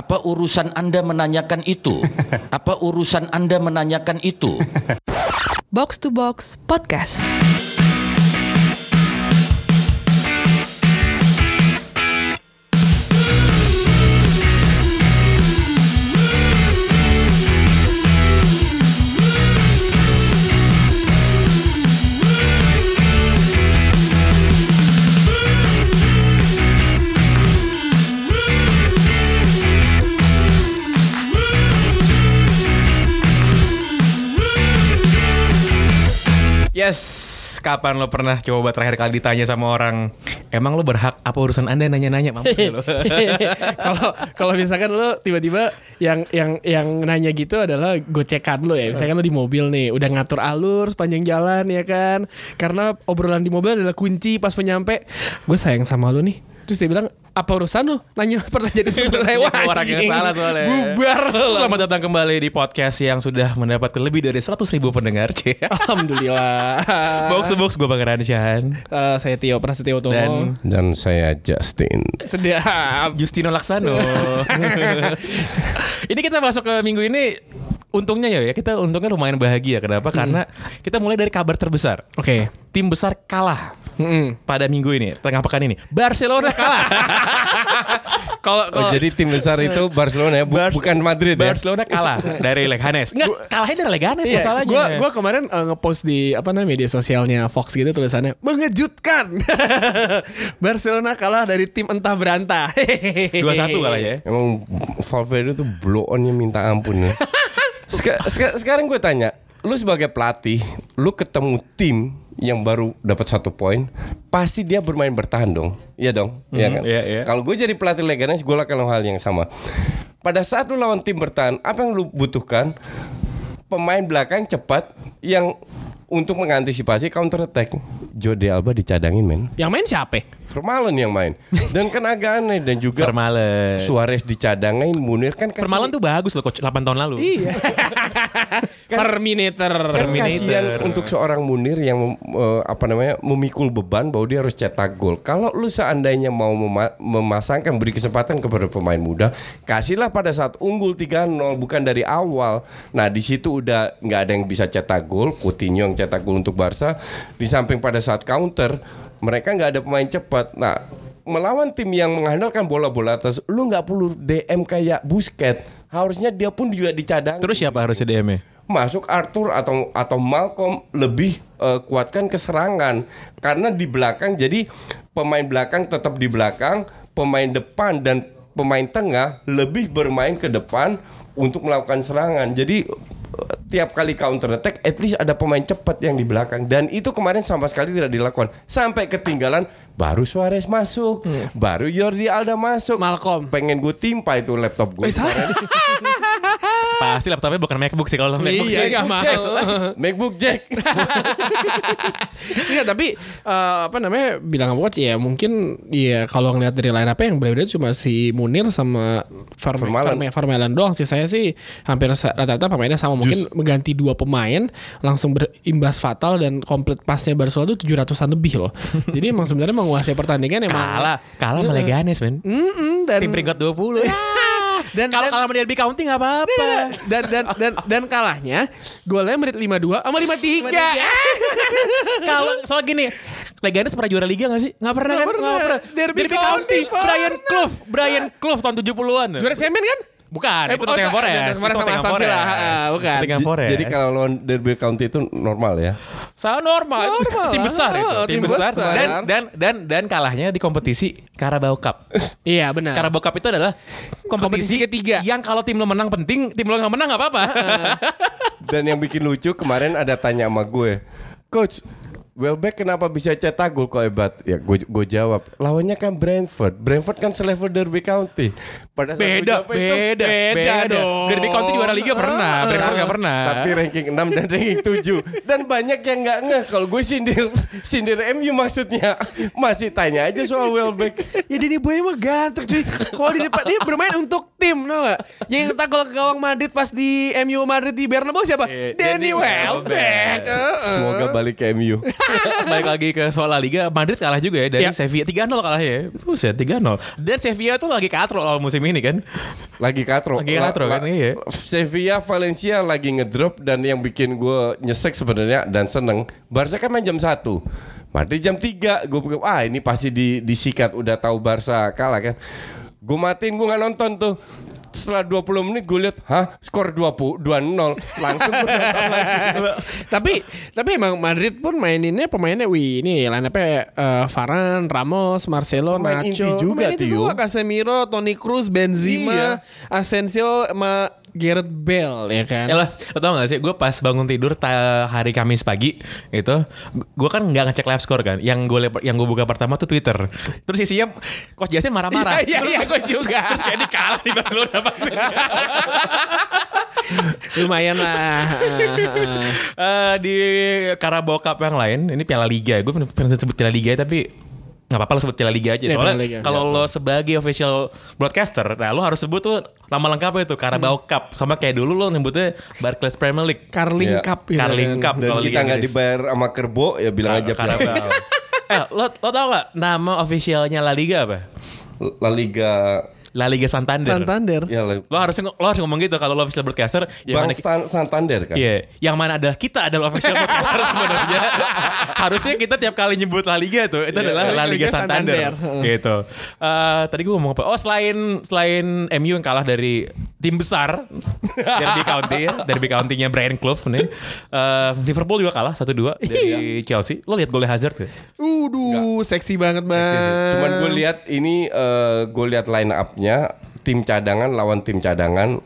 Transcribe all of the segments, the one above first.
Apa urusan Anda menanyakan itu? Apa urusan Anda menanyakan itu? Box to Box Podcast. Yes, kapan lo pernah coba terakhir kali ditanya sama orang, emang lo berhak apa urusan anda nanya-nanya mampus lo? Kalau kalau misalkan lo tiba-tiba yang yang yang nanya gitu adalah gocekan lo ya. Misalkan lo di mobil nih, udah ngatur alur sepanjang jalan ya kan. Karena obrolan di mobil adalah kunci pas penyampe. Gue sayang sama lo nih. Terus dia bilang, apa urusan lo? Nanya pertanyaan itu sebenarnya saya. Wah, Orang yang salah soalnya. Bubar. Selamat datang kembali di podcast yang sudah mendapatkan lebih dari 100 ribu pendengar. C. Alhamdulillah. Box to box gue Pangeran Syahan Eh, saya Tio Prasetyo Utomo. dan Dan saya Justin. Sedap. Justino Laksano. ini kita masuk ke minggu ini untungnya ya, ya kita untungnya lumayan bahagia. Kenapa? Karena kita mulai dari kabar terbesar. Oke. Tim besar kalah Mm-mm. pada minggu ini, tengah pekan ini. Barcelona kalah. Kalau Oh, jadi tim besar itu Barcelona ya, bu- bukan Madrid ya. Barcelona kalah dari Leganes. Enggak, kalahnya dari Leganes Iya, masalahnya. gua gua kemarin uh, ngepost di apa namanya media sosialnya Fox gitu tulisannya mengejutkan. Barcelona kalah dari tim entah berantah. 2-1 kalah ya. Emang Valverde tuh blow onnya minta ampun ya. Seka- seka- sekarang gue tanya, lu sebagai pelatih, lu ketemu tim yang baru dapat satu poin, pasti dia bermain bertahan dong, iya dong, iya kan? iya, iya. Kalau gue jadi pelatih Leganes, gue lakukan hal yang sama. Pada saat lu lawan tim bertahan, apa yang lu butuhkan? Pemain belakang cepat yang untuk mengantisipasi counter attack. Jordi Alba dicadangin men. Yang main siapa? Vermaelen yang main. Dan kan agak aneh dan juga Vermaelen. Suarez dicadangin, Munir kan kasih- Vermaelen tuh bagus loh coach 8 tahun lalu. Iya. Terminator. kan Terminator. kasihan untuk seorang Munir yang eh, apa namanya memikul beban bahwa dia harus cetak gol. Kalau lu seandainya mau mema- memasangkan beri kesempatan kepada pemain muda, kasihlah pada saat unggul 3-0 bukan dari awal. Nah, di situ udah nggak ada yang bisa cetak gol, Coutinho yang cetak gol untuk Barca. Di samping pada saat counter, mereka nggak ada pemain cepat. Nah, melawan tim yang mengandalkan bola-bola atas, lu nggak perlu DM kayak Busquets. Harusnya dia pun juga dicadang Terus siapa harusnya DM-nya? masuk Arthur atau atau Malcolm lebih eh, kuatkan keserangan karena di belakang jadi pemain belakang tetap di belakang pemain depan dan pemain tengah lebih bermain ke depan untuk melakukan serangan jadi tiap kali counter attack at least ada pemain cepat yang di belakang. Dan itu kemarin sama sekali tidak dilakukan. Sampai ketinggalan baru Suarez masuk baru Jordi Alda masuk. Malcolm. pengen gue timpa itu laptop gue Eh. Pasti laptopnya bukan MacBook sih kalau MacBook Iya, sih. nggak mahal. Jack, MacBook Jack Iya tapi eh, apa namanya bilang coach ya mungkin ya kalau ngeliat dari line up yang berbeda cuma si Munir sama Verme- Vermaelen. Verme- Vermaelen doang sih saya sih hampir rata-rata pemainnya sama mungkin mengganti dua pemain langsung berimbas fatal dan komplit pasnya Barcelona tuh 700-an lebih loh. Jadi emang sebenarnya menguasai pertandingan emang Kalah, kalah sama Leganes, men. Mm-mm, dan Tim peringkat 20. Dan Kalau dan- kalah sama Derby County nggak apa-apa. dan dan dan dan kalahnya golnya menit 52 sama 53. Kalau soal gini, Leganes pernah juara liga gak sih? Gak pernah Nggak kan? pernah. Nggak Derby County, Brian Clough, Brian Clough tahun 70-an. Juara semen kan? Bukan, Eh, itu oh, Nottingham Forest. Nottingham Forest Itu sama Nottingham Aston Villa. Forest. Ah, bukan. Nottingham Forest. Jadi kalau lawan Derby County itu normal ya. Sangat normal, itu Normal tim besar itu, Oh, tim, tim besar. besar. Dan dan dan dan kalahnya di kompetisi Carabao Cup. Iya benar. Carabao Cup itu adalah kompetisi, Kompetisi ketiga. yang kalau tim lo menang penting, tim lo nggak menang nggak apa-apa. Dan yang bikin lucu kemarin ada tanya sama gue, Coach, Welbeck kenapa bisa cetak gol kok hebat? Ya gue gue jawab, lawannya kan Brentford. Brentford kan selevel Derby County. Pada saat gue beda, itu, beda, beda beda, dong. Derby County juara liga pernah, Brentford nggak pernah. Tapi ranking 6 dan ranking 7 Dan banyak yang nggak ngeh Kalau gue sindir Sindir MU maksudnya Masih tanya aja soal Welbeck Ya Denny Boy mah ganteng cuy. Kalau di depan dia bermain untuk tim. Tau gak? Yang tackle ke gawang Madrid pas di MU Madrid di Bernabeu siapa? Eh, Danny Welbeck. Heeh. Semoga balik ke MU. Balik lagi ke soal La Liga, Madrid kalah juga ya dari Ya. Sevilla 3-0 kalah ya. Buset 3-0. Dan Sevilla tuh lagi katro awal musim ini kan. Lagi katro. Lagi katro kan, iya. Sevilla Valencia lagi ngedrop dan yang bikin gue nyesek sebenarnya dan seneng. Barca kan main jam 1 Madrid jam 3 Gue pikir ah ini pasti di, disikat udah tahu Barca kalah kan. Gue matiin gue nggak nonton tuh. Setelah 20 menit gue lihat, hah skor 20 2-0 langsung gue tapi tapi emang Madrid pun maininnya pemainnya wih ini up uh, Varane, Ramos, Marcelo, Pemain Nacho. inti juga, Pemain Tio. semua Casemiro, Toni Kroos, Benzema, Asensio sama Gareth Bale ya kan. Ya lah, lo tau gak sih, gue pas bangun tidur hari Kamis pagi itu, gue kan nggak ngecek live score kan. Yang gue yang gue buka pertama tuh Twitter. Terus isinya Coach Justin marah-marah. Iya, iya, gue juga. Terus kayak ini kalah di Barcelona pasti. Lumayan lah. Eh, di Carabao Cup yang lain, ini Piala Liga. Gue pengen sebut Piala Liga tapi nggak apa-apa lo sebut Piala Liga aja. Ya, Soalnya Liga. kalau lo sebagai official broadcaster, nah lo harus sebut tuh nama lengkapnya itu Carabao Cup. Sama kayak dulu lo nyebutnya Barclays Premier League. Carling Iya. Cup gitu Carling kan. Cup. Dan kalau kita nggak dibayar sama Kerbo ya bilang aja Carabao. eh, lo, lo tau gak nama officialnya La Liga apa? La Liga La Liga Santander. Santander. ya La- Lo harus lo harus ngomong gitu kalau lo official broadcaster. Yang Bang mana, Stan- Santander kan. Iya, yang mana adalah kita adalah official broadcaster sebenarnya. Harusnya kita tiap kali nyebut La Liga tuh itu adalah La Liga Liga Santander. Santander. gitu. Eh, tadi gue ngomong apa? Oh, selain selain MU yang kalah dari tim besar Derby County ya, Derby County-nya Brian Clough nih. Eh, Liverpool juga kalah 1-2 dari Chelsea. Lo lihat golnya Hazard ya? Uduh, seksi banget bang. Cuman gue lihat ini gue lihat line up-nya tim cadangan lawan tim cadangan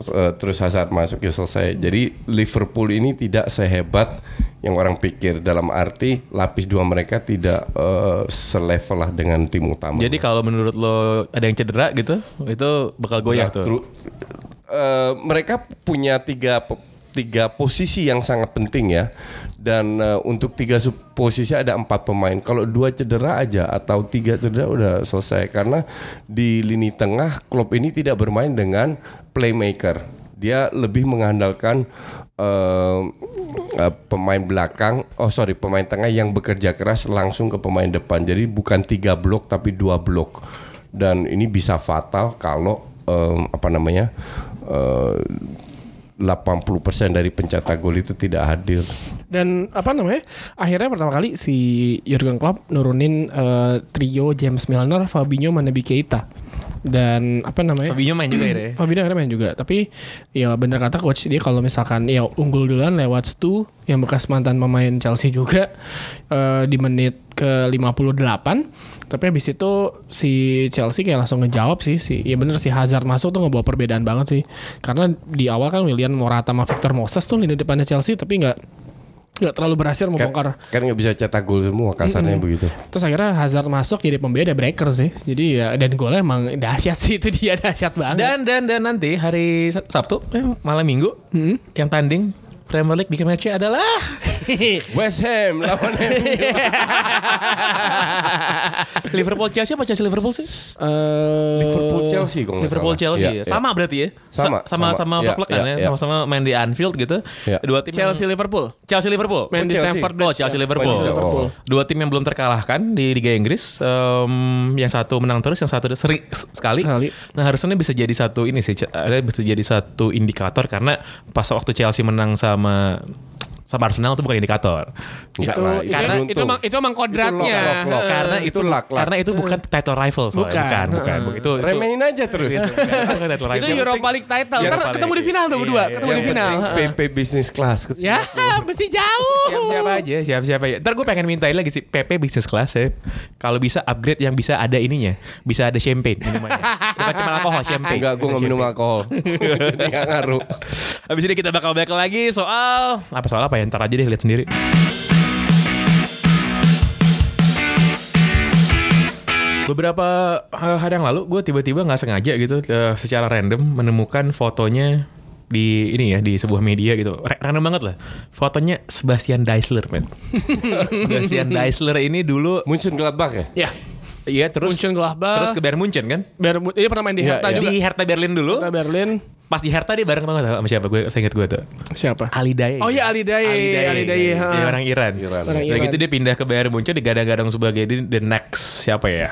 eh, terus Hazard masuk ya selesai. Jadi Liverpool ini tidak sehebat yang orang pikir dalam arti lapis dua mereka tidak eh, selevel lah dengan tim utama. Jadi kalau menurut lo ada yang cedera gitu, itu bakal goyah Nah, tuh. eh, mereka punya tiga tiga posisi yang sangat penting ya. Dan eh, untuk tiga posisi ada empat pemain. Kalau dua cedera aja atau tiga cedera udah selesai. Karena di lini tengah klub ini tidak bermain dengan playmaker. Dia lebih mengandalkan eh, eh, pemain belakang oh sorry pemain tengah yang bekerja keras langsung ke pemain depan. Jadi bukan tiga blok tapi dua blok. Dan ini bisa fatal kalau em, apa namanya 80% dari pencetak gol itu tidak hadir. Dan apa namanya? Akhirnya pertama kali si Jurgen Klopp nurunin eh, trio James Milner, Fabinho, Manabi Keita. Dan apa namanya? Fabinho main juga ya. Fabinho akhirnya main juga Tapi ya bener kata coach Dia kalau misalkan ya unggul duluan lewat Stu Yang bekas mantan pemain Chelsea juga eh, Di menit ke 58 Tapi habis itu si Chelsea kayak langsung ngejawab sih si, Ya bener si Hazard masuk tuh ngebawa perbedaan banget sih. Karena di awal kan William Morata sama Victor Moses tuh lini depannya Chelsea Tapi nggak nggak terlalu berhasil Kan membongkar. kan nggak bisa cetak gol semua kasarnya begitu. Terus akhirnya Hazard masuk jadi pembeda breaker sih. Jadi ya dan golnya emang dahsyat sih itu dia dahsyat banget. Dan dan dan nanti hari Sab- Sabtu eh, malam Minggu yang tanding Premier League di matchnya adalah West Ham lawan MU. Liverpool Chelsea apa Chelsea Liverpool sih? Eh, Liverpool Chelsea kok Liverpool salah. Chelsea ya. iya. Sama berarti ya? Sama, Sa- sama sama. sama Iya, klub kan ya, iya. sama-sama main di Anfield gitu. Iya. Dua tim yang- Chelsea Liverpool. Chelsea Liverpool. Main di Chelsea. Stamford Oh, Bridge. Chelsea ya. Liverpool. Chelsea Liverpool. Dua tim yang belum terkalahkan di Liga Inggris. Em, yang satu menang terus, yang satu seri sekali. Sekali. Nah harusnya bisa jadi satu ini sih, ada bisa jadi satu indikator karena pas waktu Chelsea menang sama selama sama Arsenal itu bukan indikator. Enggak Itu lah, itu, Karena- itu, emang itu emang kodratnya. lock, lock, lock. karena itu itu, luck, luck. karena itu bukan title rival soalnya. Bukan. bukan, bukan, bukan. Itu, itu, Remehin aja terus. itu bukan title rival. Itu Europa League title. Ntar ketemu di final tuh iya, berdua, iya, ketemu Yang di final. PP business class. Ya, mesti jauh. siap-siap aja, siap-siap aja. Ntar gue pengen mintain lagi sih PP business class ya. Kalau bisa upgrade yang bisa ada ininya, bisa ada champagne minumannya. Bukan cuma alkohol, champagne. Enggak, gue nggak minum alkohol. Jadi nggak ngaruh. Habis ini kita bakal balik lagi soal apa soal apa ya? Ntar aja deh lihat sendiri. Beberapa eh, hari yang lalu gue tiba-tiba nggak sengaja gitu eh, secara random menemukan fotonya di ini ya di sebuah media gitu Ra- random banget lah fotonya Sebastian Deisler men Sebastian Deisler ini dulu Munchen Gladbach ya? Ya. Iya terus Munchen Gladbach. terus ke Bayern Munchen kan? Bayern Dia pernah main di Iya, Hertha iya. juga. Di Hertha Berlin dulu. Hertha Berlin. Pas di Hertha dia bareng gak sama siapa? Gue saya ingat gue tuh. Siapa? Ali Daye. Oh iya, Ali Daye. Ali Daye, Dia ha. orang Iran. Iran. Orang Iran. gitu dia pindah ke Bayern Munchen digadang-gadang sebagai the, the next siapa ya?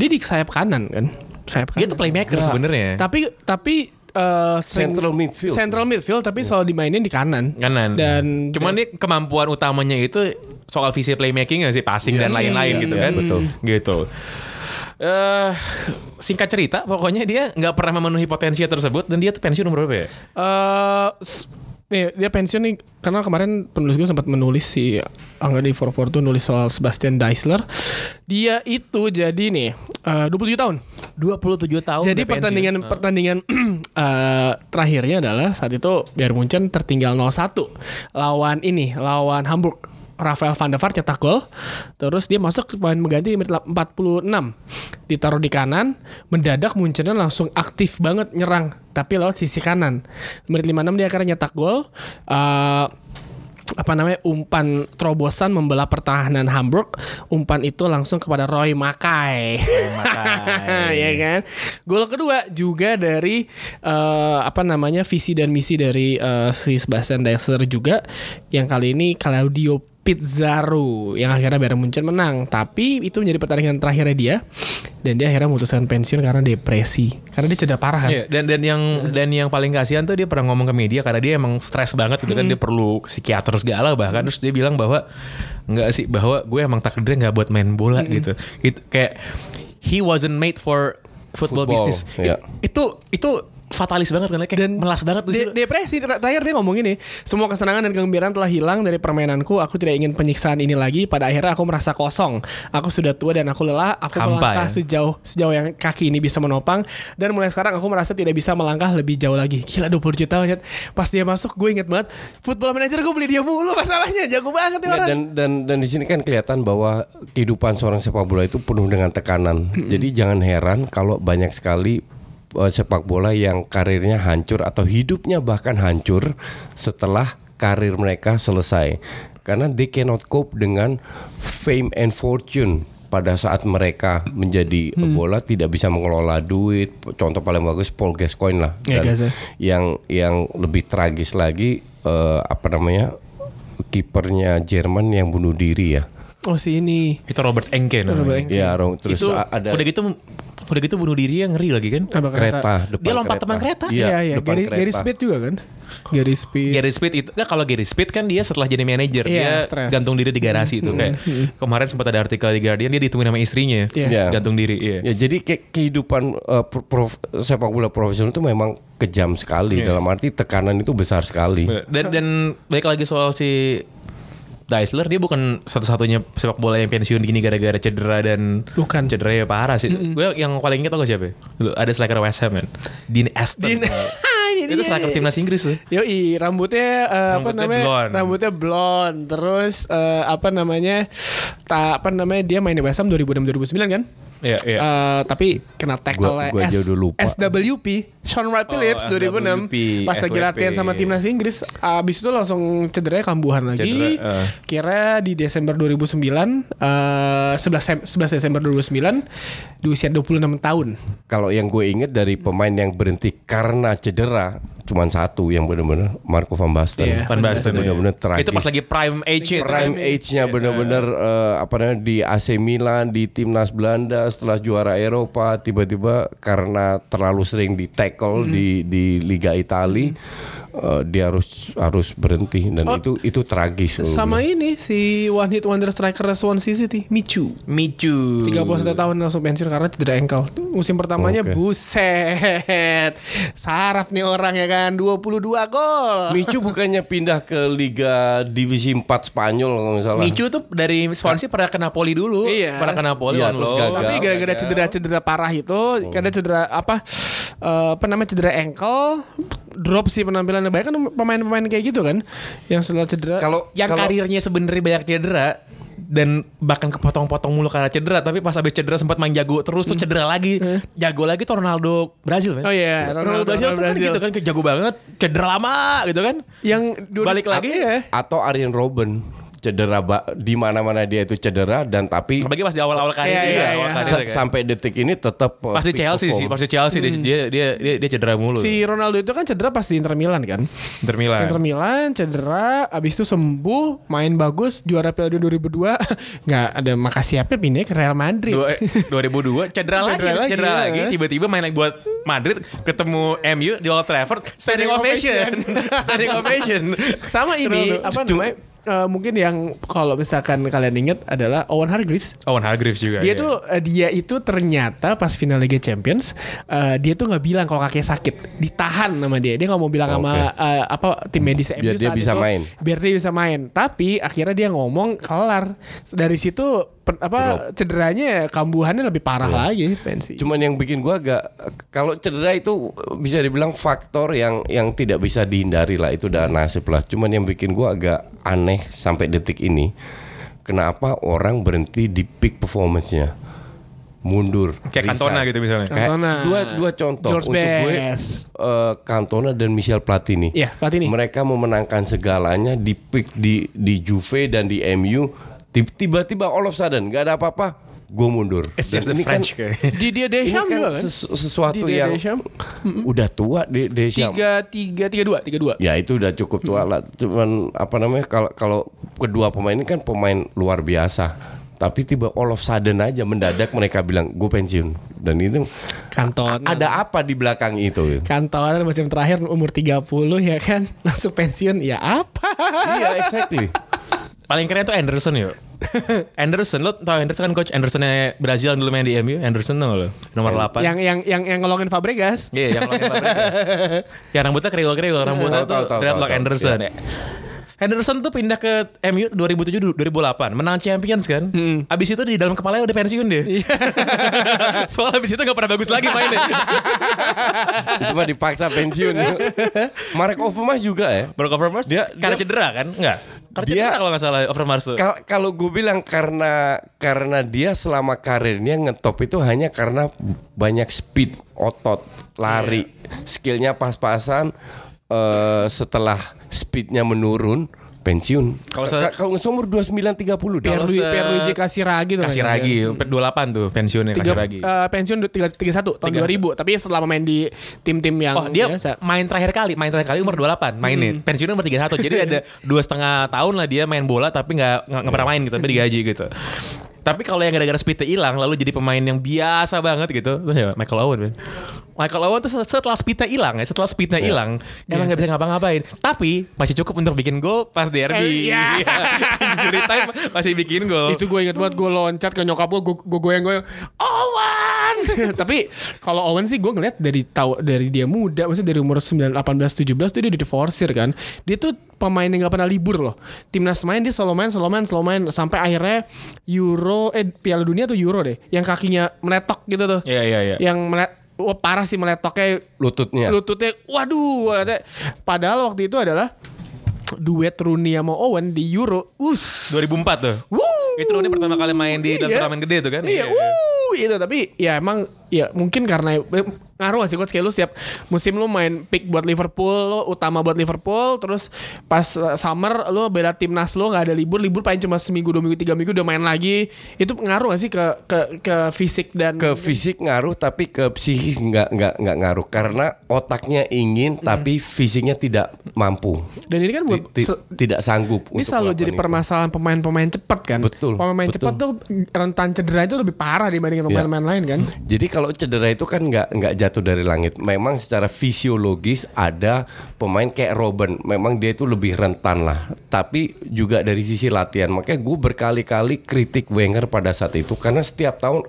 Dia di sayap kanan kan? Sayap kanan. Dia tuh playmaker sebenarnya. Tapi tapi eh, sering- Central midfield. Central midfield tapi selalu dimainin di kanan. kanan. Dan cuman dia kemampuan utamanya itu soal visi playmaking sih passing dan lain-lain iya, gitu iya, kan. betul. Gitu. Eh singkat cerita pokoknya dia nggak pernah memenuhi potensi tersebut dan dia tuh pensiun umur berapa ya? eh s- nih, dia pensiun nih karena kemarin penulis gue sempat menulis si Angga di 44 tuh nulis soal Sebastian Deisler. Dia itu jadi nih eh, 27 tahun. 27 tahun. Jadi udah pensiun. pertandingan pertandingan eh, terakhirnya adalah saat itu Bayern Munchen tertinggal 0-1 lawan ini, lawan Hamburg. Rafael van der Vaart cetak gol. Terus dia masuk pemain mengganti di menit 46. Ditaruh di kanan, mendadak Munchen langsung aktif banget nyerang tapi lewat sisi kanan. Menit 56 dia akhirnya nyetak gol. Eh, apa namanya umpan terobosan membelah pertahanan Hamburg umpan itu langsung kepada Roy Makai Mackay. ya kan gol kedua juga dari eh, apa namanya visi dan misi dari eh, si Sebastian Deisler juga yang kali ini Claudio Pizarro yang akhirnya Bayern Munchen menang. Tapi itu menjadi pertandingan terakhirnya dia. Dan dia akhirnya memutuskan pensiun karena depresi. Karena dia cedera parah kan? Iya, dan dan yang dan yang paling kasihan tuh dia pernah ngomong ke media karena dia emang stres banget gitu kan. Dia perlu psikiater segala bahkan. Terus dia bilang bahwa nggak sih bahwa gue emang takdirnya nggak buat main bola gitu. Itu kayak he wasn't made for football, Football, business. Iya. itu itu fatalis banget kan kayak melas banget tuh De- depresi ter- terakhir dia ngomong ini semua kesenangan dan kegembiraan telah hilang dari permainanku. Aku tidak ingin penyiksaan ini lagi. Pada akhirnya aku merasa kosong. Aku sudah tua dan aku lelah. Aku Hampa, melangkah ya? sejauh sejauh yang kaki ini bisa menopang. Dan mulai sekarang aku merasa tidak bisa melangkah lebih jauh lagi. Gila 20 juta Nyet. pas dia masuk gue inget banget football manager gue beli dia mulu masalahnya. Jago banget Nggak, orang. dan dan dan di sini kan kelihatan bahwa kehidupan seorang sepak bola itu penuh dengan tekanan. Jadi jangan heran kalau banyak sekali sepak bola yang karirnya hancur atau hidupnya bahkan hancur setelah karir mereka selesai. Karena they cannot cope dengan fame and fortune pada saat mereka menjadi bola tidak bisa mengelola duit. Contoh paling bagus Paul Gascoigne lah. Ya, Dan ya. yang yang lebih tragis lagi eh, apa namanya kipernya Jerman yang bunuh diri ya. Oh si ini itu Robert Enke namanya. Robert Enke. Ya, Ro- terus itu ada udah gitu udah gitu bunuh diri yang ngeri lagi kan Apa kereta, depan Dia lompat teman kereta? Iya, iya iya depan Gary, kereta. Gary Smith juga kan Gary Speed Gary Speed itu nggak kalau Gary Speed kan dia setelah jadi manajer Iya, dia stres. gantung diri di garasi itu kayak kemarin sempat ada artikel di Guardian dia ditemuin sama istrinya Iya. Iya. gantung diri iya. Ya jadi ke- kehidupan eh, pro- prof- sepak bola profesional itu memang kejam sekali Iya. dalam arti tekanan itu besar sekali. Dan dan baik lagi soal si Deisler dia bukan satu-satunya sepak bola yang pensiun gini gara-gara cedera dan Bukan. cederanya parah sih. Gue yang paling inget tau gak siapa? Lu, ada striker West Ham man. Dean Aston. Dean- Ini itu striker timnas Inggris tuh. Yoi, rambutnya eh, apa Rambutnya namanya? blonde. Rambutnya blonde. Terus eh, apa namanya? Ta, apa namanya? Dia main di West Ham 2006 2009 kan? Iya, iya. Eh, tapi kena tackle Gua- oleh gua aja S- udah lupa. SWP Sean Wright Oh, Phillips 2006 SWP, pas lagi latihan sama timnas Inggris abis itu langsung cederanya kambuhan lagi Cedera, eh. kira di Desember 2009 eh 11 Sem- 11 Desember 2009 di usia 26 tahun Kalau yang gue inget dari pemain yang berhenti karena cedera cuman satu yang benar-benar Marco van Basten. Iya, Van Basten. iya. Benar-benar tragis. Itu pas lagi prime age itu. prime age-nya benar-benar eh, apa namanya di AC Milan, di timnas Belanda setelah juara Eropa tiba-tiba karena terlalu sering di tackle di di Liga Italia eh, dia harus harus berhenti dan itu itu tragis. sama ini si one hit wonder striker Swansea City Michu Micu. 31 tahun langsung pensiun karena cedera ankle. Musim pertamanya Oke. buset. Saraf nih orang ya kan 22 gol. Micu bukannya pindah ke Liga Divisi 4 Spanyol kalau nggak salah. Micu tuh dari Swansea pernah ke Napoli dulu. Iya. Pernah ke Napoli Iya, terus gagal. Tapi gara-gara cedera-cedera parah itu, karena cedera apa eh, apa namanya cedera ankle, drop sih penampilannya banyak kan pemain-pemain kayak gitu kan, yang setelah cedera. Kalau yang kalau- karirnya sebenarnya banyak cedera dan bahkan kepotong-potong mulu karena cedera tapi pas habis cedera sempat main jago terus tuh cedera lagi jago lagi tuh Ronaldo Brazil kan Hmm. Oh iya, Ronaldo, Ronaldo- Brazil tuh Ronaldo kan Brazil. gitu kan kayak jago banget cedera lama gitu kan yang Balik lagi ya. atau Arjen Robben cedera di mana-mana dia itu cedera dan tapi Apalagi pas di awal-awal karir Iya, dia, iya, awal iya. karir kan. sampai detik ini tetap uh, Pasti Chelsea sih, pasti Chelsea dia, dia dia dia dia cedera mulu. Si Ronaldo itu kan cedera pas di Inter Milan kan. Inter Milan. Inter Milan cedera, abis itu sembuh, main bagus, juara Piala Dunia 2002. Nggak ada makasih apa pindah ke Real Madrid. Dua, eh, 2002 cedera lagi, Cedera habis lagi, cedera ya. lagi, tiba-tiba main lagi buat Madrid ketemu MU di Old Trafford standing ovation. standing ovation. Sama ini Ronaldo. apa namanya? Eh, mungkin yang kalau misalkan kalian ingat adalah Owen Hargreaves. Owen Hargreaves juga. Dia iya. tuh eh, dia itu ternyata pas final Liga Champions eh, dia tuh nggak bilang kalau kakinya sakit, ditahan sama dia. Dia nggak mau bilang sama eh, apa tim medis MU Biar dia bisa itu, main. Biar dia bisa main. Tapi akhirnya dia ngomong kelar. Dari situ pen- apa cederanya kambuhannya lebih parah lagi pensi. Cuman yang bikin gua agak kalau cedera itu bisa dibilang faktor yang yang tidak bisa dihindari lah itu udah nasib lah. Cuman yang bikin gua agak aneh sampai detik ini kenapa orang berhenti di peak performance-nya. Mundur. kayak. Cantona gitu misalnya. Kayak Cantona. dua dua contoh George untuk gue Best. eh, Cantona dan Michel Platini. Iya, Platini. Mereka memenangkan segalanya di peak di di Juve dan di MU. Tib- Tiba-tiba all of sudden nggak ada apa-apa, gue mundur. It's Dan just the ini kan- French kayak. Di dia ini Deschamps kan juga kan? sesu- sesuatu Di yang Deschamps. udah tua di Deschamps. Tiga tiga tiga dua tiga dua. Ya itu udah cukup tua lah. Cuman apa namanya kalau kalau kedua pemain ini kan pemain luar biasa. Tapi tiba all of sudden aja mendadak mereka bilang gue pensiun. Dan itu Cantona. ada apa di belakang itu? Cantona musim terakhir umur 30 ya kan langsung pensiun ya apa? iya exactly. Paling keren tuh Anderson yuk. Anderson lo tau Anderson kan coach Andersonnya Brazil dulu main di MU Anderson tau lo nomor 8 yang yang yang yang ngolongin Fabregas. Iya yang ngelakuin Fabregas. Yang rambutnya kriwil-kriwil Rambutnya Tahu, tuh dreadlock. Anderson ya. Henderson tuh pindah ke MU 2007 2008 menang Champions kan. Abis itu di dalam kepalanya udah pensiun deh. Soalnya abis itu gak pernah bagus lagi mainnya. itu mah dipaksa pensiun. Marek Overmars juga ya. Baru Overmars Dia- karena dia- cedera kan? Enggak. Karena Dia- kalau gak salah Overmars tuh. Kal- Kalau gue bilang karena karena dia selama karirnya ngetop itu hanya karena banyak speed, otot, lari, skillnya pas-pasan. eh, setelah speednya menurun, pensiun. Kalau Ka- se- Kalau nggak umur 29 30 deh. Kalau Pierluigi Pierluigi Casiraghi tuh. Kasih ragi 28 tuh pensiunnya kasih ragi. eh, pensiun tiga tiga satu tahun Tiga- 2000 tapi selama main di tim-tim yang Oh dia biasa. main terakhir kali, main terakhir kali umur 28 mainin. Pensiunnya umur 31. Jadi ada dua setengah tahun lah dia main bola tapi nggak nggak pernah main gitu, tapi digaji gitu. Tapi kalau yang gara-gara speednya hilang lalu jadi pemain yang biasa banget gitu, terus ya Michael Owen. Man. Michael Owen tuh setelah speednya hilang ya, setelah speednya hilang emang nggak bisa ngapa-ngapain. Tapi masih cukup untuk bikin gol pas derby. Eh, iya. Injury time masih bikin gol. Itu gue inget banget gue loncat ke nyokap gue, gue, gue goyang-goyang Owen Tapi kalau Owen sih gue ngeliat dari tahu dari dia muda Maksudnya dari umur 9, 18, 17 tuh dia udah diforsir kan Dia tuh pemain yang gak pernah libur loh Timnas main dia selalu main, selalu main, selalu main Sampai akhirnya Euro, eh Piala Dunia atau Euro deh Yang kakinya meletok gitu tuh Iya iya iya. Yang melet, wah parah sih meletoknya Lututnya. lututnya waduh padahal waktu itu adalah duet Rooney sama Owen di Euro us 2004 tuh. Wuh. Itu Rooney pertama kali main di dalam Iya. turnamen gede tuh kan. Iya, wuh, itu tapi ya emang ya mungkin karena ngaruh sih coach kayak lu setiap musim lu main pick buat Liverpool, lu utama buat Liverpool, terus pas eh, summer lu beda timnas lu nggak ada libur, libur paling cuma seminggu, dua minggu, tiga minggu udah main lagi. Itu ngaruh gak sih ke ke ke fisik dan ke fisik ngaruh tapi ke psikis nggak nggak nggak ngaruh karena otaknya ingin tapi fisiknya tidak mampu dan ini kan buat tidak sanggup Ini untuk selalu jadi permasalahan pemain-pemain cepat kan. Betul, Pemain betul. cepat tuh rentan cedera itu lebih parah dibandingin pemain-pemain lain kan. jadi kalau cedera itu kan nggak nggak jatuh dari langit. Memang secara fisiologis ada pemain kayak Robin memang dia itu lebih rentan lah. Tapi juga dari sisi latihan. Makanya gue berkali-kali kritik Wenger pada saat itu. Karena setiap tahun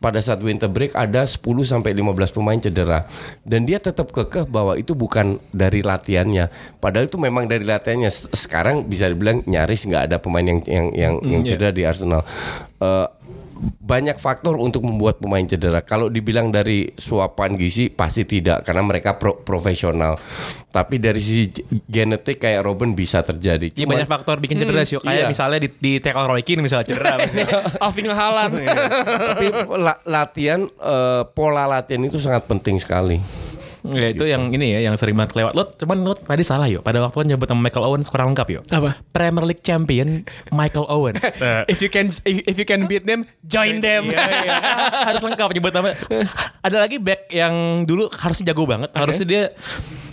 pada saat winter break ada 10 sampai 15 pemain cedera. Dan dia tetap kekeh bahwa itu bukan dari latihannya. Padahal itu memang dari latihannya. Sekarang bisa dibilang nyaris nggak ada pemain yang yang yang, yang iya. cedera di Arsenal. Eh, banyak faktor untuk membuat pemain cedera. Kalau dibilang dari suapan gizi pasti tidak karena mereka pro- profesional. Tapi dari sisi genetik kayak Robin bisa terjadi. Iya banyak faktor bikin cedera sih. Kayak iya. misalnya di, di tackle Roy Keane misalnya cedera. Alvin Haaland. tapi la- latihan eh, pola latihan itu sangat penting sekali. Ya itu yang ini ya yang sering banget kelewat. Lo cuman lo tadi salah yuk. Pada waktu lo nyebut nama Michael Owen kurang lengkap yuk. Apa? Premier League champion Michael Owen. If you can if, if you can beat them, join them. Iya, iya. harus lengkap nyebut nama. Ada lagi back yang dulu harusnya jago banget. Harusnya dia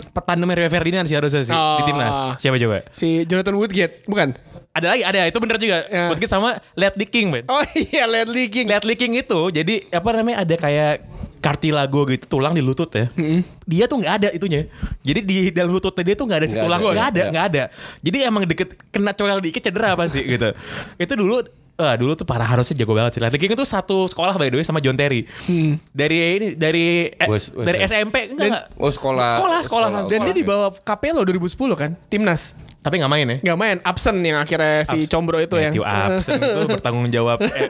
petandemnya Rio Ferdinand sih harusnya sih di Oh. timnas. Siapa coba? Si Jonathan Woodgate, bukan? Ada lagi, ada itu bener juga. Ya. Woodgate sama Ledley King, man. Oh iya, Ledley King. Ledley King itu jadi apa namanya ada kayak kartilago gitu tulang di lutut ya. Dia tuh nggak ada itunya. Jadi di dalam lututnya dia tuh nggak ada si Nggak tulang, ada. nggak ada, Iya. nggak ada. Jadi emang deket kena coel dikit cedera pasti gitu. Itu dulu Wah, dulu tuh parah harusnya jago banget sih. King itu satu sekolah by the way sama John Terry. Dari ini dari eh, Wes- Wes- dari SMP enggak enggak. Oh sekolah. Sekolah, sekolah. Dan dia dibawa Capello 2010 kan, timnas. Tapi nggak main ya. Nggak main, absen yang akhirnya si Combro itu yang. Matthew Upson itu bertanggung jawab eh,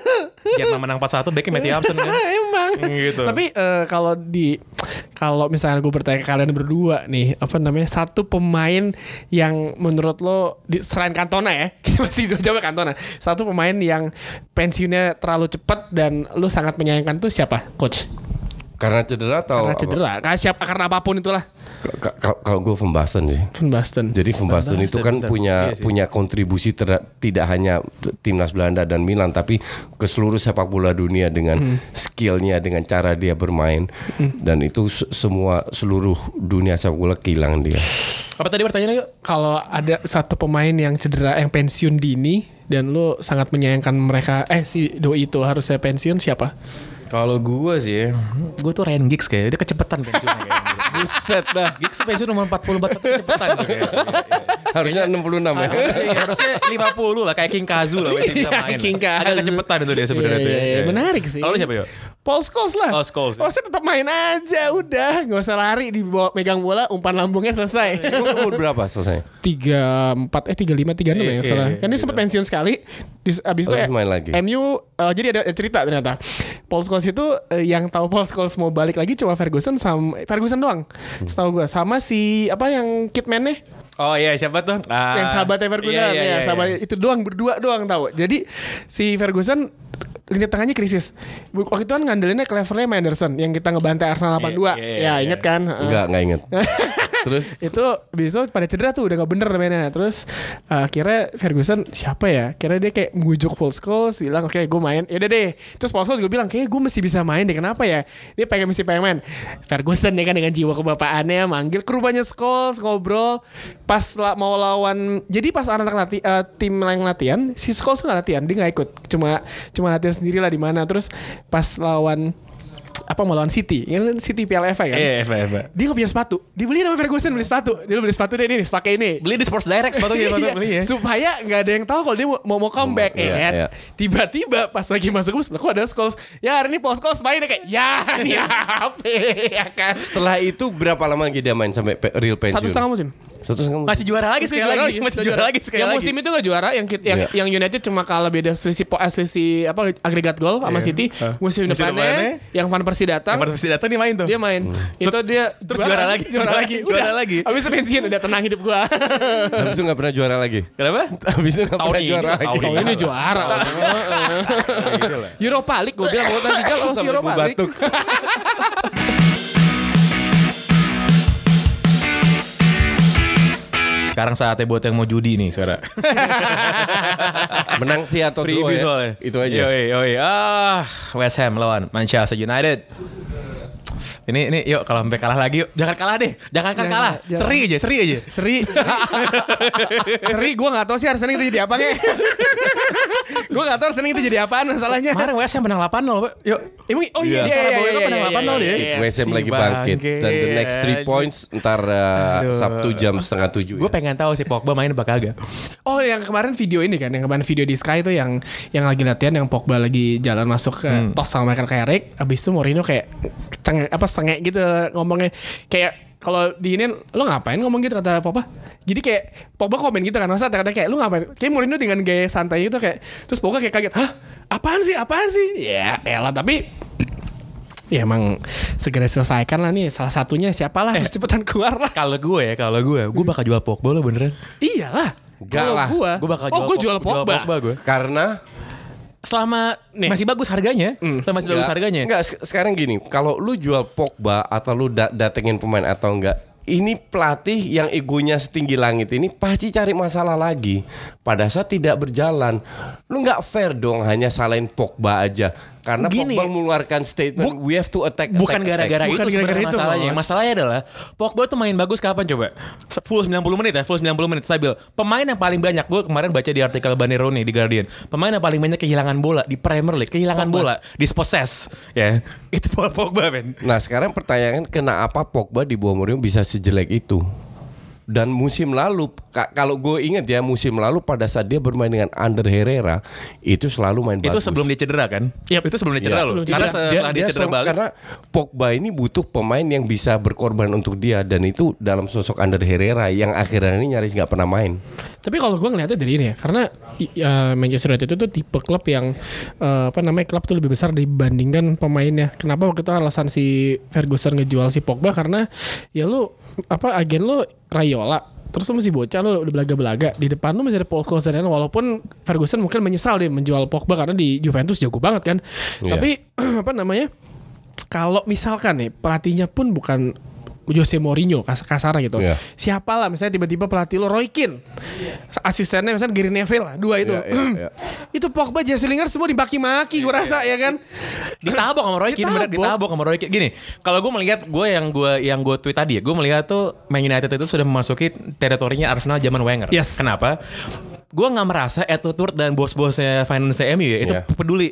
Vietnam menang 4-1 backnya Matthew Upson kan. Emang. Gitu. Tapi eh, kalau di kalau misalnya gue bertanya ke kalian berdua nih, apa namanya satu pemain yang menurut lo di, selain Cantona ya, kita masih jawab Cantona. Satu pemain yang pensiunnya terlalu cepat dan lo sangat menyayangkan tuh siapa, coach? Karena cedera atau Karena apa? cedera, karena siapa karena apa pun itulah. Ka- ka- Kalau gue Van Basten sih. Van Basten. Jadi Van Basten itu kan bener. punya Iya sih. punya kontribusi ter- tidak hanya timnas Belanda dan Milan tapi ke seluruh sepak bola dunia dengan Hmm. skillnya dengan cara dia bermain dan itu se- semua seluruh dunia sepak bola kehilangan dia. Apa tadi pertanyaannya yuk? Kalau ada satu pemain yang cedera yang pensiun dini dan lo sangat menyayangkan mereka, eh si doi itu harusnya pensiun siapa? Kalau gue sih, gue tuh Ryan Giggs kayaknya dia kecepatan pensiunnya kayaknya. Buset dah. Giggs tuh pensiun umur 40 41 kecepatan tuh kayaknya. Harusnya 66 ya. Harusnya, ya, harusnya 50 lah kayak King Kazu lah masih bisa Iya, main. King lah. Agak Kazu. kecepatan itu dia sebenarnya Iya, tuh. iya, ya. iya. Menarik sih. Kalau siapa yuk? Paul Scholes lah. Oh, Scholes, ya. Scholes tetap main aja udah, nggak usah lari di bawah megang bola, umpan lambungnya selesai. Umur berapa selesai? tiga empat eh tiga lima tiga enam ya Iya, salah. iya, Kan dia sempat pensiun sekali. Abis itu ya, main lagi. MU eh, jadi ada cerita ternyata. Paul Scholes itu eh, yang tahu Paul Scholes mau balik lagi cuma Ferguson sama Ferguson doang. Hmm. Setahu gue sama si apa yang Kitman-nya Oh iya siapa tuh? Ah, yang sahabatnya Ferguson iya, iya, ya iya, sahabat iya. itu doang berdua doang tahu. Jadi si Ferguson lini tengahnya krisis. Waktu itu kan ngandelinnya Cleverley sama Anderson yang kita ngebantai Arsenal 82. Iya, iya, ya, iya. inget kan? Heeh. Enggak, enggak inget. Terus? Itu besok pada cedera tuh udah gak bener mainnya. Terus uh, akhirnya Ferguson siapa ya? Kira dia kayak mengujuk Paul Scholes bilang oke gue main. Yaudah deh. Terus Paul Scholes gue bilang kayak gue mesti bisa main deh kenapa ya? Dia pengen mesti pengen main. Ferguson ya kan dengan jiwa kebapaannya manggil ke rumahnya Scholes ngobrol. Pas la- mau lawan jadi pas anak-anak lati, uh, tim yang latihan si Scholes nggak latihan dia nggak ikut. Cuma cuma latihan sendiri lah di mana. Terus pas lawan apa mau lawan City ya kan City Piala FA kan Iya, Eva, Eva. dia gak punya sepatu Dia beli sama Ferguson beli sepatu Dia beli sepatu deh ini pakai ini Beli di Sports Direct sepatu Iya, beli ya. Supaya gak ada yang tahu kalau dia mau mau comeback ya Iya, kan. iya. Tiba-tiba pas lagi masuk bus, kok ada Scholes. Ya hari ini Paul Scholes main deh kayak ya nih HP ya kan. setelah itu berapa lama lagi dia main sampai real pensiun? Satu setengah musim. Satu setengah musim. Masih juara lagi sekali lagi, masih juara lagi sekali yang lagi. musim itu gak juara, yang yang, Iya. yang United cuma kalah beda selisih po, eh, selisih apa agregat gol sama Iya. City. Musim, Musim depannya, depannya, yang Van Persie datang, pada mesti datang nih main tuh. dia main. Itu dia terus juara lagi. juara lagi, Juara lagi. Habis itu pensiun udah tenang hidup gua. Habis itu nggak pernah juara lagi. Kenapa? Habis itu nggak Tahun pernah ini, juara lagi. tahun ini juara. Europa League gue bilang kalau tadi kan Sampai Europa gua League. Sekarang saatnya buat yang mau judi nih, saudara. Menang sih atau draw ya. soalnya. Itu aja. Yoi, yoi. Ah, West Ham lawan Manchester United. Ini ini yuk kalau sampai kalah lagi yuk. Jangan kalah deh. Jangan kan kalah. jangan. Seri aja, seri aja. Seri, seri, seri gue gak tau sih Arsenal itu jadi apa gue gak tau Arsenal itu jadi apaan masalahnya. Kemarin West Ham menang 8-0, Pak. Yuk. Emang, oh iya, Iya. iya, iya, iya, menang iya, 8-0 iya, dia. iya. West Ham Si lagi bangkit dan the next three points ntar uh. Sabtu jam setengah tujuh. Gue ya. pengen tahu si Pogba main apa kagak. Oh yang kemarin video ini kan, yang kemarin video di Sky itu yang yang lagi latihan, yang Pogba lagi jalan masuk ke Hmm. tos sama Michael Carrick, abis itu Mourinho kayak ceng apa sengek gitu ngomongnya kayak kalau di ini lo ngapain ngomong gitu kata Pogba jadi kayak Pogba komen gitu kan masa kata kayak lu ngapain kayak Mourinho dengan gaya santai gitu kayak terus Pogba kayak kaget hah apaan sih apaan sih ya elah tapi ya emang segera selesaikan lah nih salah satunya siapalah Eh. terus cepetan keluar lah Kalau gue ya, kalau gue, gue bakal jual Pogba lo beneran. iyalah Enggak Kalau lah. Gue bakal oh jual gue Pog- jual Pogba, Pogba gue. Karena selama Nih. masih bagus harganya, selama masih bagus harganya. Enggak, sek- sekarang gini, kalau lu jual Pogba atau lu da- datengin pemain atau enggak, ini pelatih yang egonya setinggi langit ini pasti cari masalah lagi. Pada saat tidak berjalan, lu nggak fair dong hanya salahin Pogba aja. Karena Gini. Pogba mengeluarkan statement we have to attack. Bukan attack, gara-gara attack." itu Bukan gara-gara itu, masalahnya. Mas. Masalahnya adalah Pogba tuh main bagus kapan coba? Full 90 menit ya, full 90 menit stabil. Pemain yang paling banyak gue kemarin baca di artikel Banneroni di Guardian. Pemain yang paling banyak kehilangan bola di Premier League, kehilangan bola, dispossess ya. Itu Paul Pogba men. Nah sekarang pertanyaan kenapa Pogba di bawah Mourinho bisa sejelek itu? Dan musim lalu, ka- kalau gue ingat ya musim lalu pada saat dia bermain dengan Ander Herrera itu selalu main Itu bagus. sebelum dia cedera kan? Yap. Itu sebelum dia cedera Iya. loh. Sebelum Karena cedera. setelah dia, cedera selalu- balik. Karena Pogba ini butuh pemain yang bisa berkorban untuk dia dan itu dalam sosok Ander Herrera yang akhirnya ini nyaris nggak pernah main. Tapi kalau gue ngeliatnya dari ini ya, karena ya, Manchester United itu tuh tipe klub yang eh, apa namanya klub tuh lebih besar dibandingkan pemainnya. Kenapa waktu itu alasan si Ferguson ngejual si Pogba karena ya lu apa agen lu Rayola Terus lu masih bocah lu udah belaga-belaga Di depan lu masih ada Paul dan Walaupun Ferguson mungkin menyesal dia menjual Pogba Karena di Juventus jago banget kan Iya. Tapi apa namanya Kalau misalkan nih Pelatihnya pun bukan Jose Mourinho kas kasar gitu. Iya. Siapa lah misalnya tiba-tiba pelatih lo Roy Keane. Asistennya misalnya Gary Neville lah, dua itu. Iya, iya, iya. itu Pogba, Jesse Lingard semua dimaki-maki gue rasa ya kan. ditabok sama Roy Keane bener Ditabok. ditabok sama Roy Keane gini kalau gue melihat gue yang gue yang gue tweet tadi ya gue melihat tuh Man United itu sudah memasuki teritorinya Arsenal zaman Wenger Yes. kenapa gue nggak merasa attitude dan bos-bosnya finance MU ya itu Iya. peduli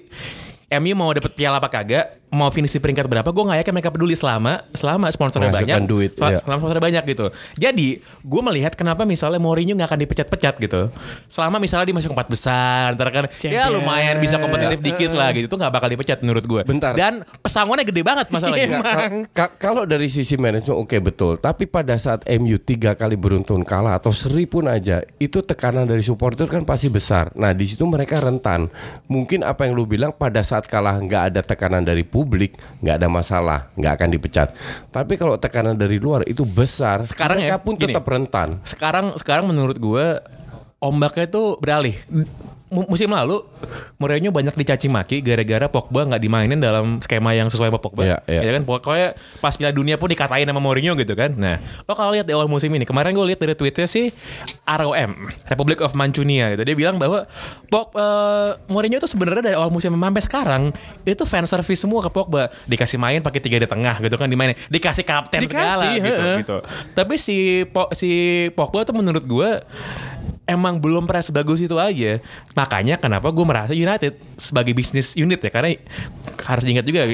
MU mau dapat piala apa kagak, mau finish di peringkat berapa, gue nggak yakin mereka peduli selama selama sponsornya banyak, duit, sel- iya. selama sponsornya banyak gitu. Jadi gue melihat kenapa misalnya Mourinho nggak akan dipecat-pecat gitu, selama misalnya dia masuk empat besar, ntar kan ya Champion. lumayan bisa kompetitif dikit lah gitu, tuh nggak bakal dipecat menurut gue. Bentar. Dan pesangonnya gede banget masalahnya. Iya, Ka- ka- kalau dari sisi manajemen oke betul, tapi pada saat MU tiga kali beruntun kalah atau seri pun aja, itu tekanan dari supporter kan pasti besar. Nah di situ mereka rentan. Mungkin apa yang lu bilang pada saat kalah nggak ada tekanan dari publik, nggak ada masalah, nggak akan dipecat. Tapi kalau tekanan dari luar itu besar, Sekarang mereka ya, pun gini. tetap rentan. sekarang sekarang menurut gue ombaknya tuh beralih. Mu- Musim lalu Mourinho banyak dicaci maki gara-gara Pogba nggak dimainin dalam skema yang sesuai sama Pogba. Iya, iya. Ya kan pokoknya pas Piala Dunia pun dikatain sama Mourinho gitu kan. Nah, lo kalau lihat di awal musim ini, kemarin gue lihat dari tweetnya sih ROM, Republic of Manchunia gitu. Dia bilang bahwa Pog, eh, Mourinho itu sebenarnya dari awal musim sampai sekarang itu fan service semua ke Pogba. Dikasih main pakai tiga di tengah gitu kan dimainin. Dikasih kapten Dikasih, segala gitu heeh. gitu. Tapi si Po- si Pogba tuh menurut gue emang belum pernah sebagus itu aja. Makanya kenapa gue merasa United sebagai bisnis unit ya karena harus diingat juga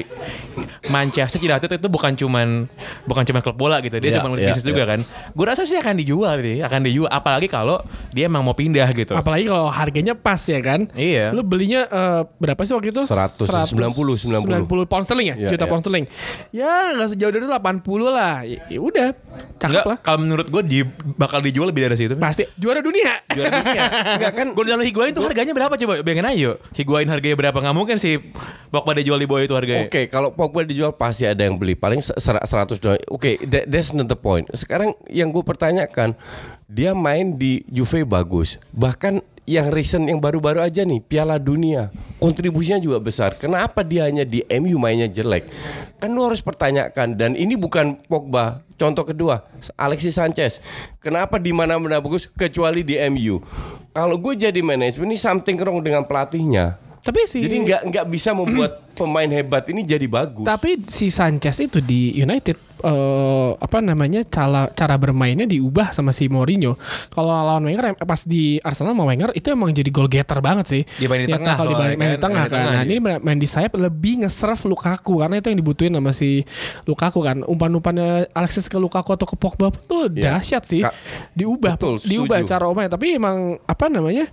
Manchester United itu bukan cuman bukan cuman klub bola gitu. Dia Iya, cuma iya, bisnis juga iya. kan. Gue rasa sih akan dijual nih, akan dijual apalagi kalau dia emang mau pindah gitu. Apalagi kalau harganya pas ya kan. Iya. Lu belinya eh, berapa sih waktu itu? 100, 90, 90 pound sterling ya? Iya, juta iya. pound sterling. Ya nggak sejauh dari 80 lah. Ya, ya udah, cakep Enggak, lah. kalau menurut gue di, bakal dijual lebih dari situ. Pasti juara dunia. Juara dunia. Enggak kan Gonzalo Higuain tuh harganya berapa coba? Bayangin aja yuk. Higuain harganya berapa? Nggak mungkin sih Pogba dijual di bawah itu harganya. Oke, kalau Pogba dijual pasti ada yang beli. Paling se- ser- 100 doang. Oke, that- that's not the point. Sekarang yang gue pertanyakan, dia main di Juve bagus. Bahkan yang recent yang baru-baru aja nih Piala Dunia kontribusinya juga besar. Kenapa dia hanya di MU mainnya jelek? Kan lu harus pertanyakan dan ini bukan Pogba. Contoh kedua, Alexis Sanchez. Kenapa di mana-mana bagus kecuali di MU? Kalau gue jadi manajemen ini something wrong dengan pelatihnya. Tapi si Jadi nggak nggak bisa membuat pemain hebat ini jadi bagus. Tapi si Sanchez itu di United eh, apa namanya cara cara bermainnya diubah sama si Mourinho. Kalau lawan Wenger pas di Arsenal sama Wenger itu emang jadi goal getter banget sih. Dia main di Ya, tengah kalau di main ya di kan? tengah Main di kan. tengah Nah, dia. ini main di sayap lebih nge-serve Lukaku karena itu yang dibutuhin sama si Lukaku kan. Umpan-umpannya Alexis ke Lukaku atau ke Pogba pun tuh Iya. dahsyat sih. Ka- diubah Betul, diubah setuju. cara omanya tapi emang apa namanya?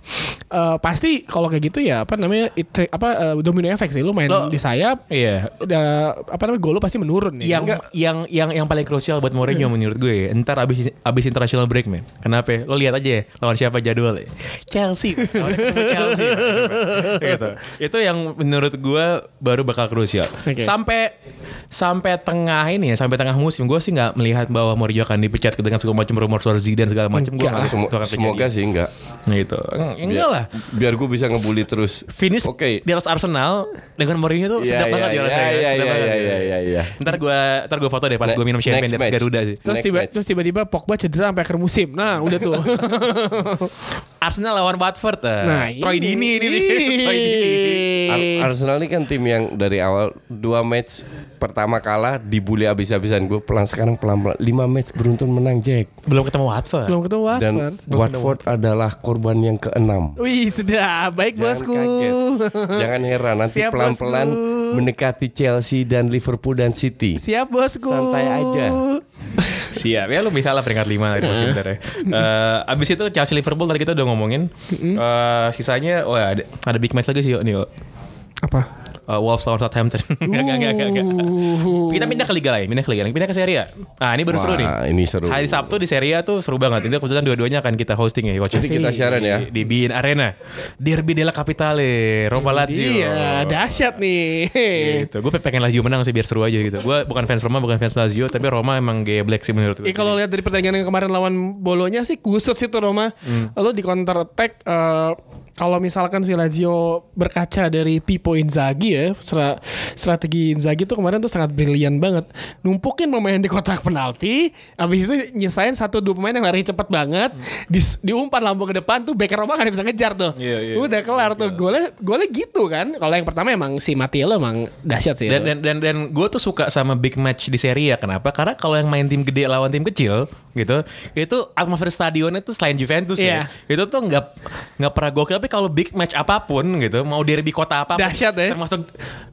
eh, pasti kalau kayak gitu ya apa namanya? it- apa eh, domino efek sih lu main Lo- di sayap Iya. udah apa namanya gol lu pasti menurun ya. yang yang yang yang paling krusial buat Mourinho menurut gue ntar abis abis international break men kenapa lo lihat aja ya, lawan siapa jadwal Chelsea Lawan ketemu Chelsea gitu itu yang menurut gue baru bakal krusial Oke. sampai sampai tengah ini ya sampai tengah musim gue sih nggak melihat bahwa Mourinho akan dipecat dengan segala macam rumor soal Zidane segala macam gue nggak Semo- semoga sih enggak. Nah, gitu. Enggak lah. biar gue bisa ngebully terus. Finish Oke. di atas Arsenal dengan Mourinho tuh Iya, sedap iya, banget ya rasanya. iya, sedap iya, banget iya, ya. iya, iya, iya. Ntar gue ntar gue foto deh pas Ne- gue minum champagne next di atas match. Garuda sih. Terus Next tiba match. terus tiba-tiba Pogba cedera sampai akhir musim. Nah, udah tuh. Arsenal lawan Watford. eh. nah, Troy ini. Dini ini. Troy Dini. Ar- Arsenal ini kan tim yang dari awal dua match pertama kalah dibully abis-abisan gue pelan sekarang pelan-pelan lima match beruntun menang Jack Belum ketemu Watford. Belum ketemu dan Watford. Watford adalah korban yang keenam. Wih, sudah baik Jangan bosku. kaget. Jangan heran nanti Siap, pelan-pelan bosku. mendekati Chelsea dan Liverpool dan City. Siap bosku. Santai aja. Siap ya lu bisa lah peringkat 5 tadi masih bentar ya. Eh, abis itu Chelsea Liverpool tadi kita udah ngomongin. Eh, sisanya oh ada, ada big match lagi sih yuk nih yuk. Apa? Eh, Wolves lawan Southampton. Enggak enggak enggak enggak. Kita pindah ke liga lain, pindah ke liga lain, pindah ke Serie A. Nah, ini baru seru nih. Wah, ini seru. Hari Sabtu di Serie A tuh seru banget. Itu kebetulan dua-duanya akan kita hosting ya. Nanti kita siaran ya. di, di Bein Arena. Derby della Capitale, Roma Lazio. Iya, dahsyat nih. Gitu. Gue pengen Lazio menang sih biar seru aja gitu. Gue bukan fans Roma, bukan fans Lazio, tapi Roma emang gaya black sih menurut gue. Eh kalau lihat dari pertandingan yang kemarin lawan Bolonya sih kusut sih tuh Roma. Lalu di counter attack eh, kalau misalkan si Lazio berkaca dari Pipo Inzaghi ya, stra- strategi Inzaghi tuh kemarin tuh sangat brilian banget. Numpukin pemain di kotak penalti, habis itu nyesain satu dua pemain yang lari cepet banget, di, diumpan lambung ke depan tuh backer Roma gak bisa ngejar tuh. Iya, iya. Udah kelar tuh golnya golnya gitu kan. Kalau yang pertama emang si Matiello emang dahsyat sih. Dan dan dan, dan gue tuh suka sama big match di Serie A. Kenapa? Karena kalau yang main tim gede lawan tim kecil gitu, itu atmosfer stadionnya tuh selain Juventus Iya. ya, itu tuh nggak nggak pernah gokil. Tapi kalau big match apa pun gitu, mau derby kota apa pun, Dahsyat ya. termasuk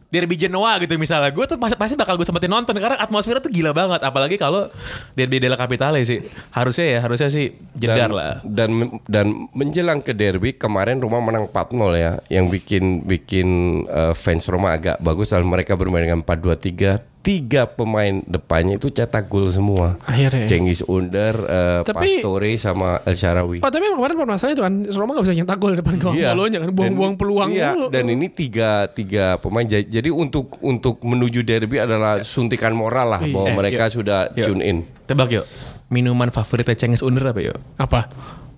derby Genoa gitu misalnya, gue tuh pasti, pasti bakal gue sempetin nonton karena atmosfernya tuh gila banget. Apalagi kalau derby della Capitale sih, harusnya ya harusnya sih jedar dan, lah. Dan dan menjelang ke derby kemarin Roma menang 4-0 ya, yang bikin bikin eh, fans Roma agak bagus dan mereka bermain dengan 4-2-3. Tiga pemain depannya itu cetak gol semua. Akhirnya. Cengiz Under, eh, Tapi- Pastore sama El Sharawi. Oh tapi kemarin permasalahan itu kan Roma gak bisa nyetak gol di depan gawang Iya. Bolonya kan buang-buang peluang iya, mulu. Dan ini tiga tiga pemain. Ja- Jadi untuk untuk menuju derby adalah suntikan moral lah bahwa Eh, mereka yuk. sudah Yuk. tune in. Tebak yuk, minuman favoritnya Cengiz Under apa yuk? apa?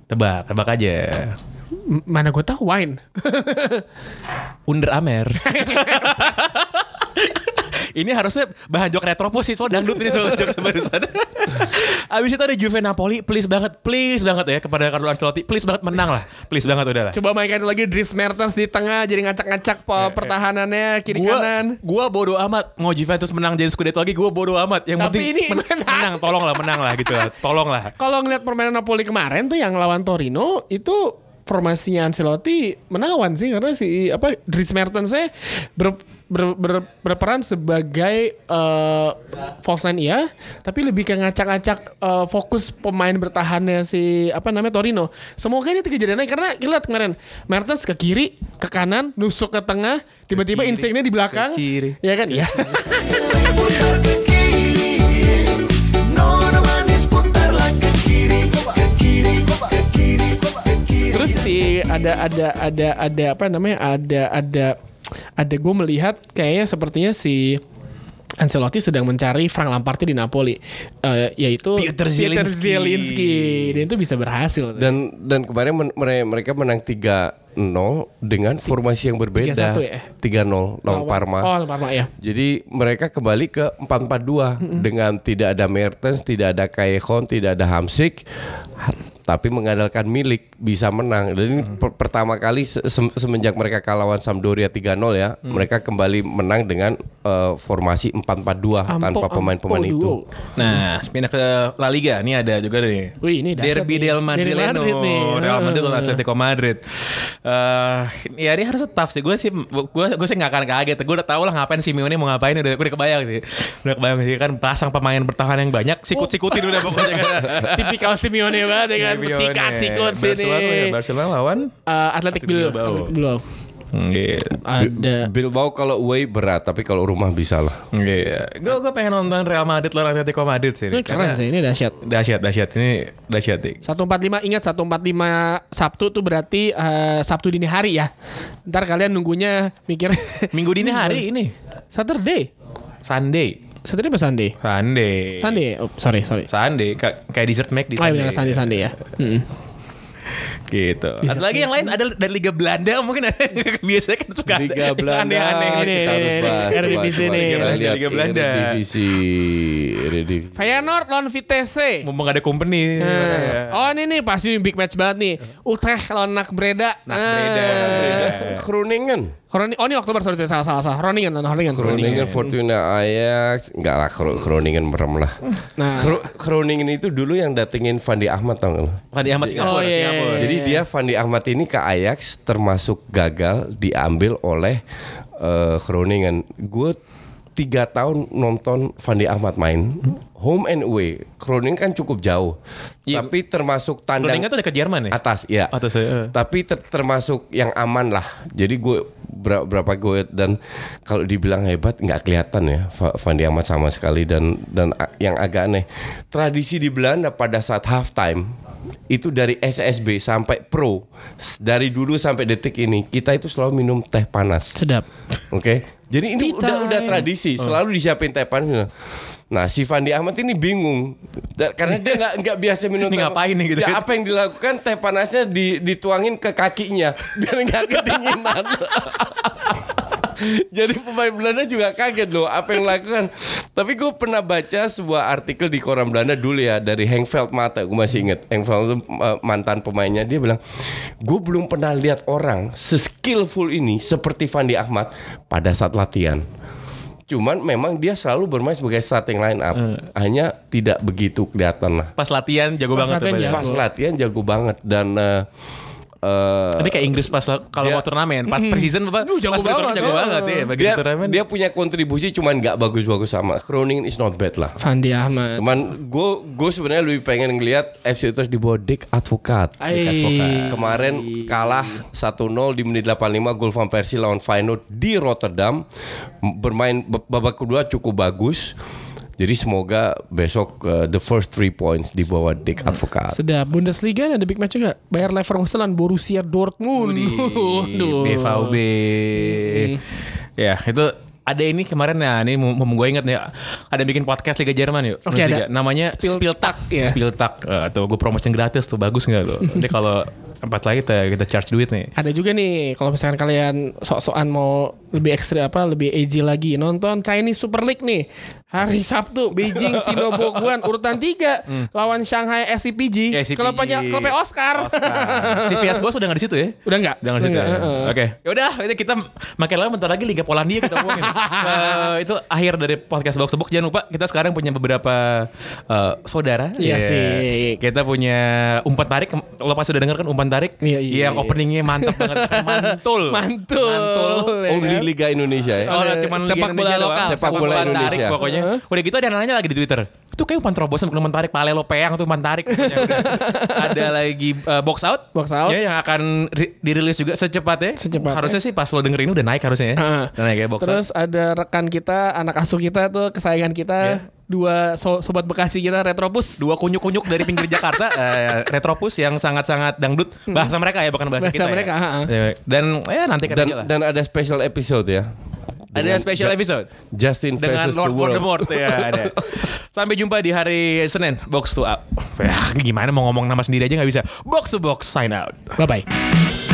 Tebak, tebak aja. M- mana gue tahu wine. Under Amer. Ini harusnya bahan jok retropos sih Soal dangdut ini soal jok barusan Abis itu ada Juve Napoli Please banget Please banget ya Kepada Carlo Ancelotti. Please banget menang lah Please banget udah lah. Coba mainkan lagi Dries Mertens di tengah jadi ngacak-ngacak pe- pertahanannya kiri gua, kanan. gua bodo amat Mau Juventus menang jadi Scudetto lagi Gua bodo amat. Yang Tapi penting ini men- menang. menang Tolong lah menang lah gitu lah Tolong lah Kalau ngeliat permainan Napoli kemarin tuh yang lawan Torino itu formasinya Ancelotti menawan sih karena si apa Dries Mertens saya ber, ber- ber- berperan sebagai eh, false nine iya tapi lebih ke ngacak-ngacak eh, fokus pemain bertahannya si apa namanya Torino. Semoga ini kejadiannya karena kita lihat kemarin Mertens ke kiri, ke kanan, nusuk ke tengah, tiba-tiba Insigne di belakang. ke kiri. Ya kan? Iya. Ada ada ada ada apa namanya? Ada ada ada gue melihat kayaknya sepertinya si Ancelotti sedang mencari Frank Lampard di Napoli Eh, yaitu Peter Zielinski. Zielinski. Dan itu bisa berhasil. Dan dan kemarin men- mere- mereka menang 3-0 dengan formasi yang berbeda. 3-1 ya? 3-0 lawan Parma. Oh, Parma ya. Jadi mereka kembali ke 4-4-2 dengan tidak ada Mertens, tidak ada Callejon, tidak ada Hamsik, ha- tapi mengandalkan milik bisa menang. Dan ini per- pertama kali se- sem- semenjak mereka kalah lawan Sampdoria 3-0 ya, mereka kembali menang dengan eh, formasi 4-4-2 tanpa pemain-pemain itu. Nah pindah ke La Liga Ini ada juga nih Wih, ini Derby nih. del Madrileno Madrid nih. Real Madrid lawan Ah. Atletico Madrid Eh, Ya ini harusnya tough sih Gue sih Gue gue sih gak akan kaget Gue udah tau lah ngapain Simeone mau ngapain Udah, gue udah kebayang sih Udah kebayang sih Kan pasang pemain bertahan yang banyak Sikut-sikutin udah pokoknya kan Tipikal Simeone banget ya kan. Simeone. Sikat-sikut sini. Barcelona, ya, Barcelona lawan Eh, Atletik Bilbao. Bilbao. Hmm, Gitu Ada Bilbao kalau away berat, tapi kalau rumah bisa lah. Iya, gue gue pengen nonton Real Madrid lawan Atletico Madrid sih. ini keren Karena sih ini dahsyat. Dahsyat, dahsyat ini dahsyat nih. 145 ingat 145 Sabtu tuh berarti eh, Sabtu dini hari ya. Ntar kalian nunggunya mikir Minggu dini hari ini, Saturday. Sunday, Saturday apa Sunday? Sunday, Sunday. Oh, sorry, sorry. Sunday, Ka- kayak dessert make di Oh iya Sunday. benar Sunday Sunday ya. Mm. Gitu. Ada lagi yang lain ada dari Liga Belanda mungkin ada biasanya kan suka Liga yang Belanda aneh-aneh. Ini, kita ini, harus ini, bahas, Eredivisie coba, nih. Liga Belanda. Eredivisie. Feyenoord lawan Vitesse. Mumpung ada company. Nah, Oh ini nih pasti big match banget nih. Utrecht lawan Nak Breda. Nak Breda. Groningen Groningen- oh ini Oktober sorry salah salah salah. Groningen lawan Groningen. Groningen Fortuna Ajax enggak lah Groningen merem lah Nah. Groningen itu dulu yang datengin Fandi Ahmad tau gak lo? Fandi Ahmad Singapura. Oh, iya, Singapura. iya. Jadi dia Fandi Ahmad ini ke Ajax termasuk gagal diambil oleh eh, Groningen. Gue tiga tahun nonton Fandi Ahmad main home and away. Groningen kan cukup jauh, Iya. tapi termasuk tandang Groningen tuh dekat Jerman ya? atas ya. Atas ya. Tapi ter- termasuk yang aman lah. Jadi gue ber- berapa gue dan kalau dibilang hebat nggak kelihatan ya Fa- Fandi Ahmad sama sekali dan dan yang agak aneh tradisi di Belanda pada saat halftime itu dari SSB sampai pro dari dulu sampai detik ini kita itu selalu minum teh panas. Sedap. Oke. Jadi ini Tea udah udah tradisi, selalu disiapin teh panas. Nah, si Fandi Ahmad ini bingung karena dia nggak nggak biasa minum Ini teh ngapain nih gitu Ya, kan? apa yang dilakukan teh panasnya di, dituangin ke kakinya biar nggak kedinginan. Jadi pemain Belanda juga kaget loh apa yang dilakukan. Tapi gue pernah baca sebuah artikel di koran Belanda dulu ya dari Henk Mata, gue masih inget. Henk itu uh, mantan pemainnya dia bilang, gue belum pernah lihat orang seskillful ini seperti Fandi Ahmad pada saat latihan. Cuman memang dia selalu bermain sebagai starting line up. Hanya tidak begitu kelihatan lah. Pas latihan jago Pas banget latihan jago. Pas latihan jago banget dan eh, eh, Ini kayak Inggris pas la- kalau mau turnamen, pas preseason apa? Duh, jago pas banget. jago banget ya bagi dia, turnamen. dia punya kontribusi cuman nggak bagus-bagus sama. Groningen is not bad lah. Fandi Ahmad. Cuman gue gue sebenarnya lebih pengen ngelihat FC Utrecht di bawah Dick Advokat. Kemarin kalah 1-0 di menit 85 gol Van Persie lawan Feyenoord di Rotterdam. Bermain babak kedua cukup bagus. Jadi semoga besok uh, the first three points di bawah Dick Advokat. Sedap. Bundesliga ada big match juga. Bayar Leverkusen lawan Borussia Dortmund. di Waduh. BVB. Ya, itu ada ini kemarin ya ini mau gue inget nih ada bikin podcast Liga Jerman yuk Oke, Bundesliga. ada. namanya Spieltag, Spieltag ya. Spieltag Eh, tuh gue promotion gratis tuh bagus nggak lo nanti kalau empat lagi kita kita charge duit nih Ada juga nih kalau misalkan kalian sok-sokan mau lebih ekstrim apa lebih edgy lagi nonton Chinese Super League nih hari Sabtu Beijing Sinoboguan urutan 3 lawan Shanghai SCPG SCPG. klubnya klubnya Oscar. si Vias Bos udah nggak di situ ya Udah nggak? Udah nggak di situ. Ya? heeh. Oke. Ya udah, itu kita makin lama bentar lagi Liga Polandia kita ngomongin. Eh, itu akhir dari podcast Box Box. Jangan lupa kita sekarang punya beberapa eh, saudara. Iya Ya. sih. Kita punya umpan tarik. Lo pasti udah denger kan umpan tarik? Iya, iya, Yang iya. openingnya mantap banget. Mantul. Mantul. ya Only kan? Liga Indonesia ya. Oh, Ada cuman sepak Liga bola Indonesia doang. lokal, sepak bola Indonesia. Tarik pokoknya. Udah gitu ada nanya lagi di Twitter. Itu kayak umpan terobosan bukan umpan tarik pale lo peang tuh umpan tarik. Udah. ada lagi eh, box out. Box out. Ya, yang akan ri- dirilis juga secepatnya. Secepatnya. Harusnya sih pas lo denger ini udah naik harusnya ya. Heeh. Udah naik ya box out. Terus ada rekan kita, anak asuh kita tuh kesayangan kita, dua so- sobat Bekasi kita Retropus. Dua kunyuk-kunyuk dari pinggir Jakarta, eh, Retropus yang sangat-sangat dangdut bahasa mereka ya bukan bahasa, Bahasa kita. ya. mereka, ha-ha. Ya, Dan ya nanti kan Dan aja lah. dan ada special episode ya. ada special episode. Justin dengan versus Lord the World. Voldemort ya ada. Sampai jumpa di hari Senin Box to Up. Ya, gimana mau ngomong nama sendiri aja nggak bisa. Box to Box sign out. Bye bye.